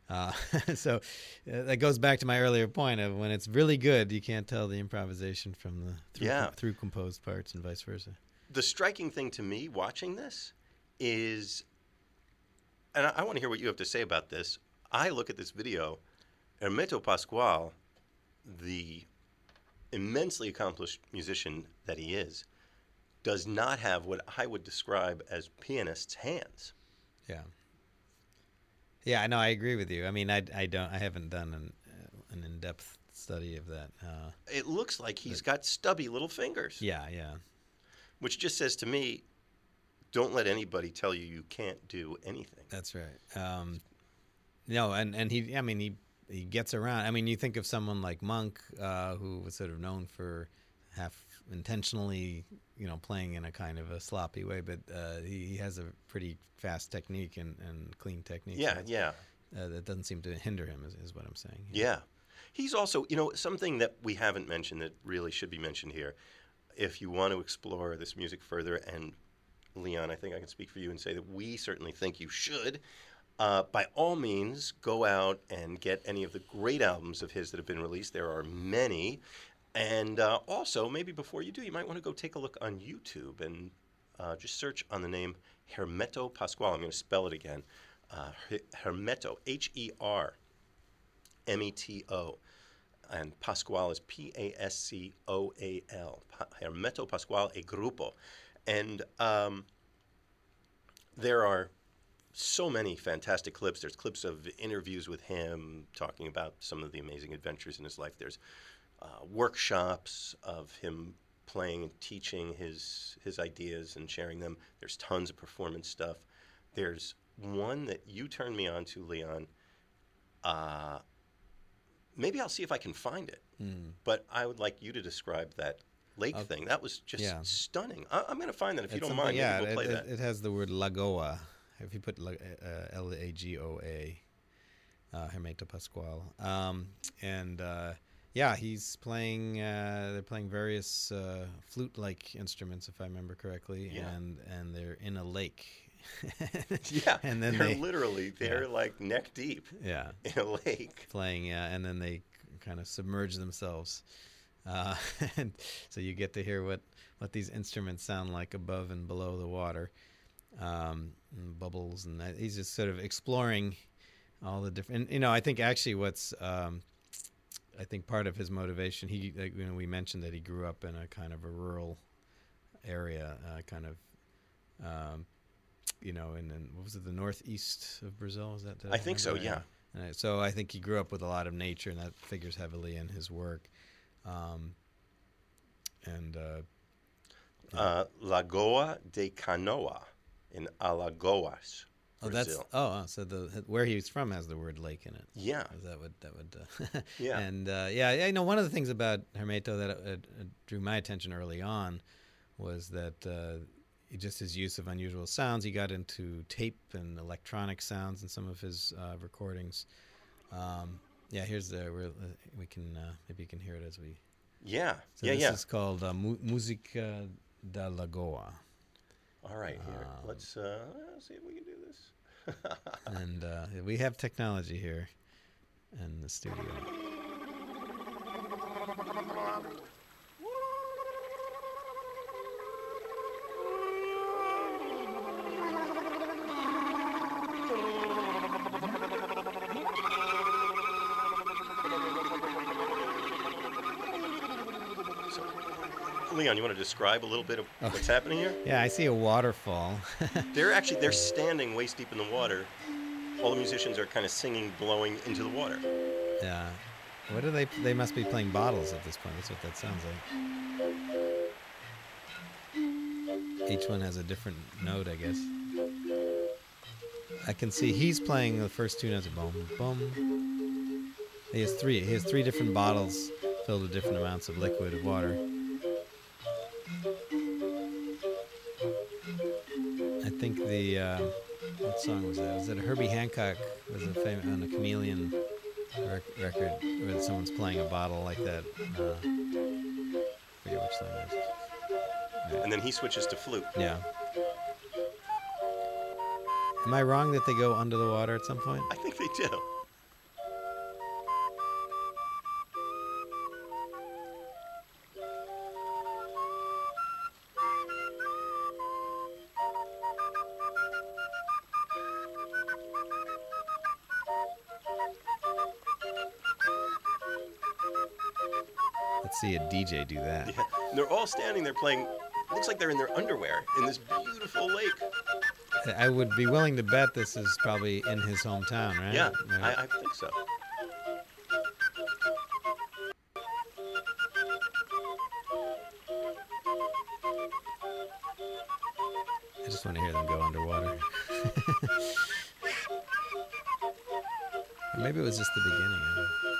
Uh, <laughs> so uh, that goes back to my earlier point of when it's really good, you can't tell the improvisation from the through, Yeah. through composed parts and vice versa. the striking thing to me watching this is, and I, I want to hear what you have to say about this. I look at this video, Hermeto Pascoal, the immensely accomplished musician that he is, does not have what I would describe as pianist's hands. Yeah. Yeah, I know. I agree with you. I mean, I, I don't. I haven't done an uh, an in depth study of that. Uh, It looks like he's got stubby little fingers, yeah, yeah, which just says to me, don't let anybody tell you you can't do anything. That's right. Um, no, and and he, I mean, he he gets around. I mean, you think of someone like Monk, uh, who was sort of known for half intentionally, you know, playing in a kind of a sloppy way, but uh, he, he has a pretty fast technique and, and clean technique. Yeah, yeah. Uh, that doesn't seem to hinder him, is, is what I'm saying. Yeah. He's also, you know, something that we haven't mentioned that really should be mentioned here. If you want to explore this music further, and Leon, I think I can speak for you and say that we certainly think you should. Uh, by all means, go out and get any of the great albums of his that have been released. There are many. And uh, also, maybe before you do, you might want to go take a look on YouTube and uh, just search on the name Hermeto Pascoal. I'm going to spell it again. Uh, Hermeto, H E R M E T O. And Pascoal is P A S C O A L. Hermeto Pascoal e Grupo. And um, there are so many fantastic clips. There's clips of interviews with him talking about some of the amazing adventures in his life. There's uh, workshops of him playing and teaching his his ideas and sharing them. There's tons of performance stuff. There's one that you turned me on to, Leon. Uh, maybe I'll see if I can find it. Mm. But I would like you to describe that lake Uh, thing. That was just yeah. stunning. I, I'm going to find that if you don't mind. yeah, we'll it, play it, that. it has the word Lagoa. If you put uh, L A G O A, uh, Hermeto Pascoal, um, and uh, yeah, he's playing. Uh, they're playing various uh, flute-like instruments, if I remember correctly, Yeah. and and they're in a lake. <laughs> yeah, and then they're they literally <laughs> they're like neck deep yeah in a lake. playing, uh, and then they kind of submerge themselves. Uh, <laughs> and so you get to hear what, what these instruments sound like above and below the water, um, and bubbles, and that, he's just sort of exploring all the different. And, you know, I think actually what's um, I think part of his motivation. He, like, you know, we mentioned that he grew up in a kind of a rural area, uh, kind of. Um, you know, in, what was it, the northeast of Brazil? Is that? did I think so, yeah. I- so I think he grew up with a lot of nature, and that figures heavily in his work. Um, and uh, Uh, Lagoa de Canoa in Alagoas, oh, that's Brazil. oh, oh, so the where he's from has the word lake in it. Yeah, That would that would uh, <laughs> Yeah. And uh, yeah, yeah, you know, one of the things about Hermeto that uh, uh, drew my attention early on was that uh, just his use of unusual sounds. He got into tape and electronic sounds in some of his uh, recordings. Um, yeah, here's the we're, uh, we can uh, maybe you can hear it as we. yeah, So yeah, this yeah. is called uh, Musica da Lagoa, All right, here. Um, let's uh, see if we can do this. <laughs> and uh, we have technology here in the studio. Leon, you want to describe a little bit of Oh. what's happening here? Yeah, I see a waterfall. <laughs> They're actually they're standing waist deep in the water. All the musicians are kind of singing, blowing into the water. Yeah. What are they? They must be playing bottles at this point. That's what that sounds like. Each one has a different note, I guess. I can see he's playing the first two notes. Boom, boom. He has three. He has three different bottles filled with different amounts of liquid of water. Think the uh, what song was that? Was it Herbie Hancock? Was it famous on the Chameleon rec- record where someone's playing a bottle like that? Uh, forget which song it is. And then he switches to flute. Yeah. Am I wrong that they go under the water at some point? I think they do. DJ do that. Yeah. They're all standing there playing. Looks like they're in their underwear in this beautiful lake. I would be willing to bet this is probably in his hometown, right? Yeah, Right. I, I think so. I just want to hear them go underwater. <laughs> maybe it was just the beginning.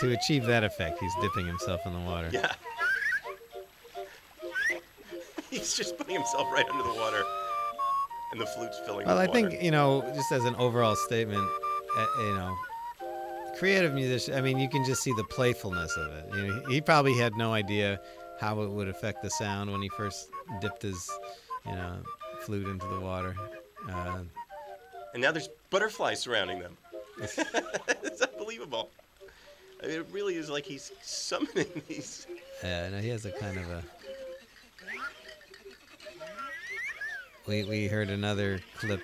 To achieve that effect, he's dipping himself in the water. Yeah. <laughs> He's just putting himself right under the water, and the flute's filling. Well, I think you know, just as an overall statement, uh, you know, creative musician. I mean, you can just see the playfulness of it. You know, he probably had no idea how it would affect the sound when he first dipped his, you know, flute into the water. Uh, and now there's butterflies surrounding them. it's <laughs> unbelievable. I mean, it really is like he's summoning <laughs> these. yeah, no, he has a kind of a. We we heard another clip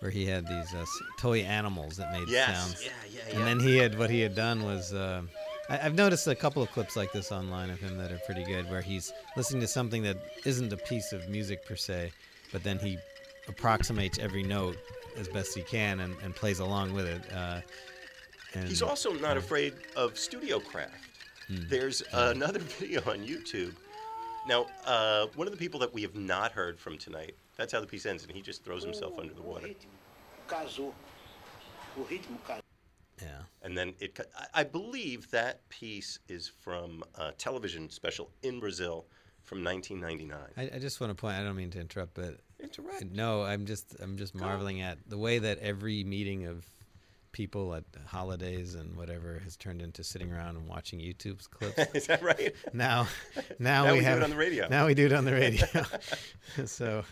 where he had these uh, toy animals that made Yes. sounds. Yeah, yeah, yeah. And then he had what he had done was uh, I, I've noticed a couple of clips like this online of him that are pretty good, where he's listening to something that isn't a piece of music per se, but then he approximates every note as best he can and, and plays along with it. Uh, and He's also not afraid of studio craft. Hmm. There's another <laughs> video on YouTube. Now, uh, one of the people that we have not heard from tonight, that's how the piece ends, and he just throws himself under the water. ritmo casou. O ritmo casou. yeah, And then it, I- believe that piece is from a television special in Brazil from 1999. I, I just want to point. I don't mean to interrupt, but Interact. no, I'm just I'm just marveling at the way that every meeting of people at holidays and whatever has turned into sitting around and watching YouTube's <laughs> clips. is that right? now, <laughs> now, Now we, we do have it on the radio. Now we do it on the radio. <laughs> so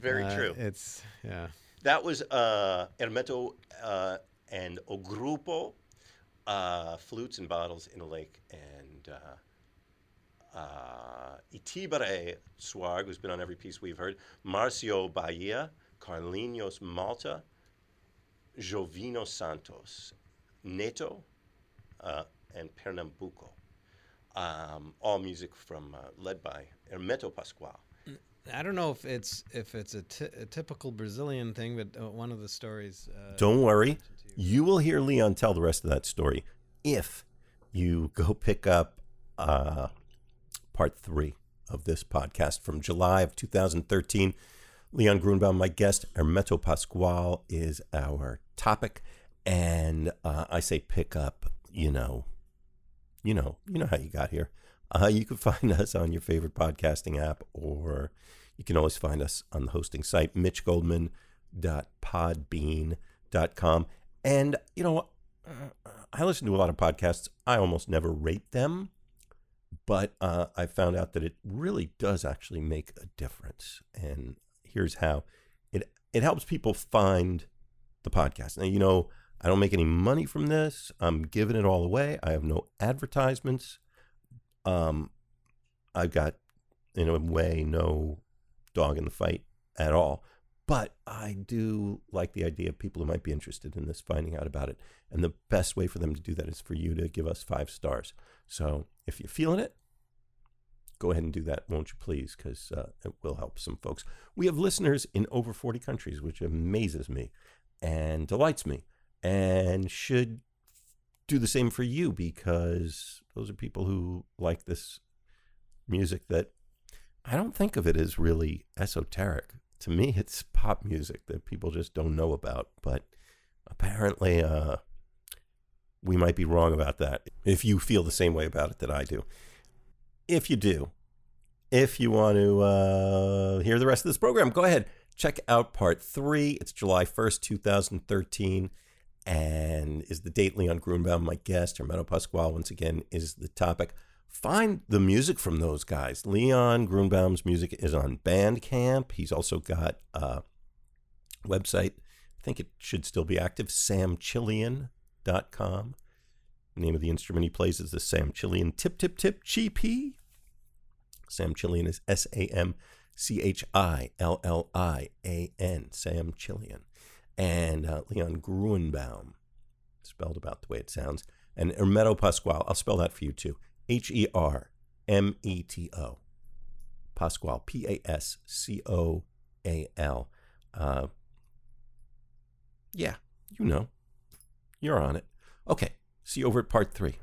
Very uh, true. It's yeah. That was uh, Hermeto uh, and O Grupo, uh, flutes and bottles in a lake, and uh, uh, Itiberê Zwarg, who's been on every piece we've heard, Marcio Bahia, Carlinhos Malta, Jovino Santos, Neto, uh, and Pernambuco. Um, all music from uh, led by Hermeto Pascoal. I don't know if it's if it's a, typical Brazilian thing, but uh, one of the stories. Uh, Don't worry. You will hear Leon tell the rest of that story if you go pick up uh, part three of this podcast from July of 2013. Leon Gruenbaum, my guest, Hermeto Pascual is our topic. And uh, I say pick up, you know, you know, you know how you got here. Uh, you can <laughs> find us on your favorite podcasting app, or you can always find us on the hosting site, mitchgoldman.podbean.com. And, you know, uh, I listen to a lot of podcasts. I almost never rate them, but uh, I found out that it really does actually make a difference. And here's how it, it helps people find the podcast. Now, you know, I don't make any money from this. I'm giving it all away. I have no advertisements. Um, I've got, in a way, no dog in the fight at all. But I do like the idea of people who might be interested in this finding out about it. And the best way for them to do that is for you to give us five stars. So if you're feeling it, go ahead and do that, won't you please? Because uh, it will help some folks. We have listeners in over 40 countries, which amazes me and delights me and should do the same for you because those are people who like this music that I don't think of it as really esoteric. To me, it's pop music that people just don't know about. But apparently, uh, we might be wrong about that. If you feel the same way about it that I do, if you do, if you want to uh, hear the rest of this program, go ahead check out part three. It's July first, two thousand thirteen and is the date Leon Gruenbaum, my guest, Hermeto Pascoal, once again, is the topic. Find the music from those guys. Leon Gruenbaum's music is on Bandcamp. He's also got a website. I think it should still be active, samchillian.com. The name of the instrument he plays is the Samchillian Tip Tip Tip GP. Samchillian is S A M C H I L L I A N, Samchillian and uh, Leon Gruenbaum, spelled about the way it sounds, and Hermeto Pascoal. I'll spell that for you too. H E R M E T O. Pascoal, P A S C O A L. Uh, yeah, you know. You're on it. Okay, see you over at part three.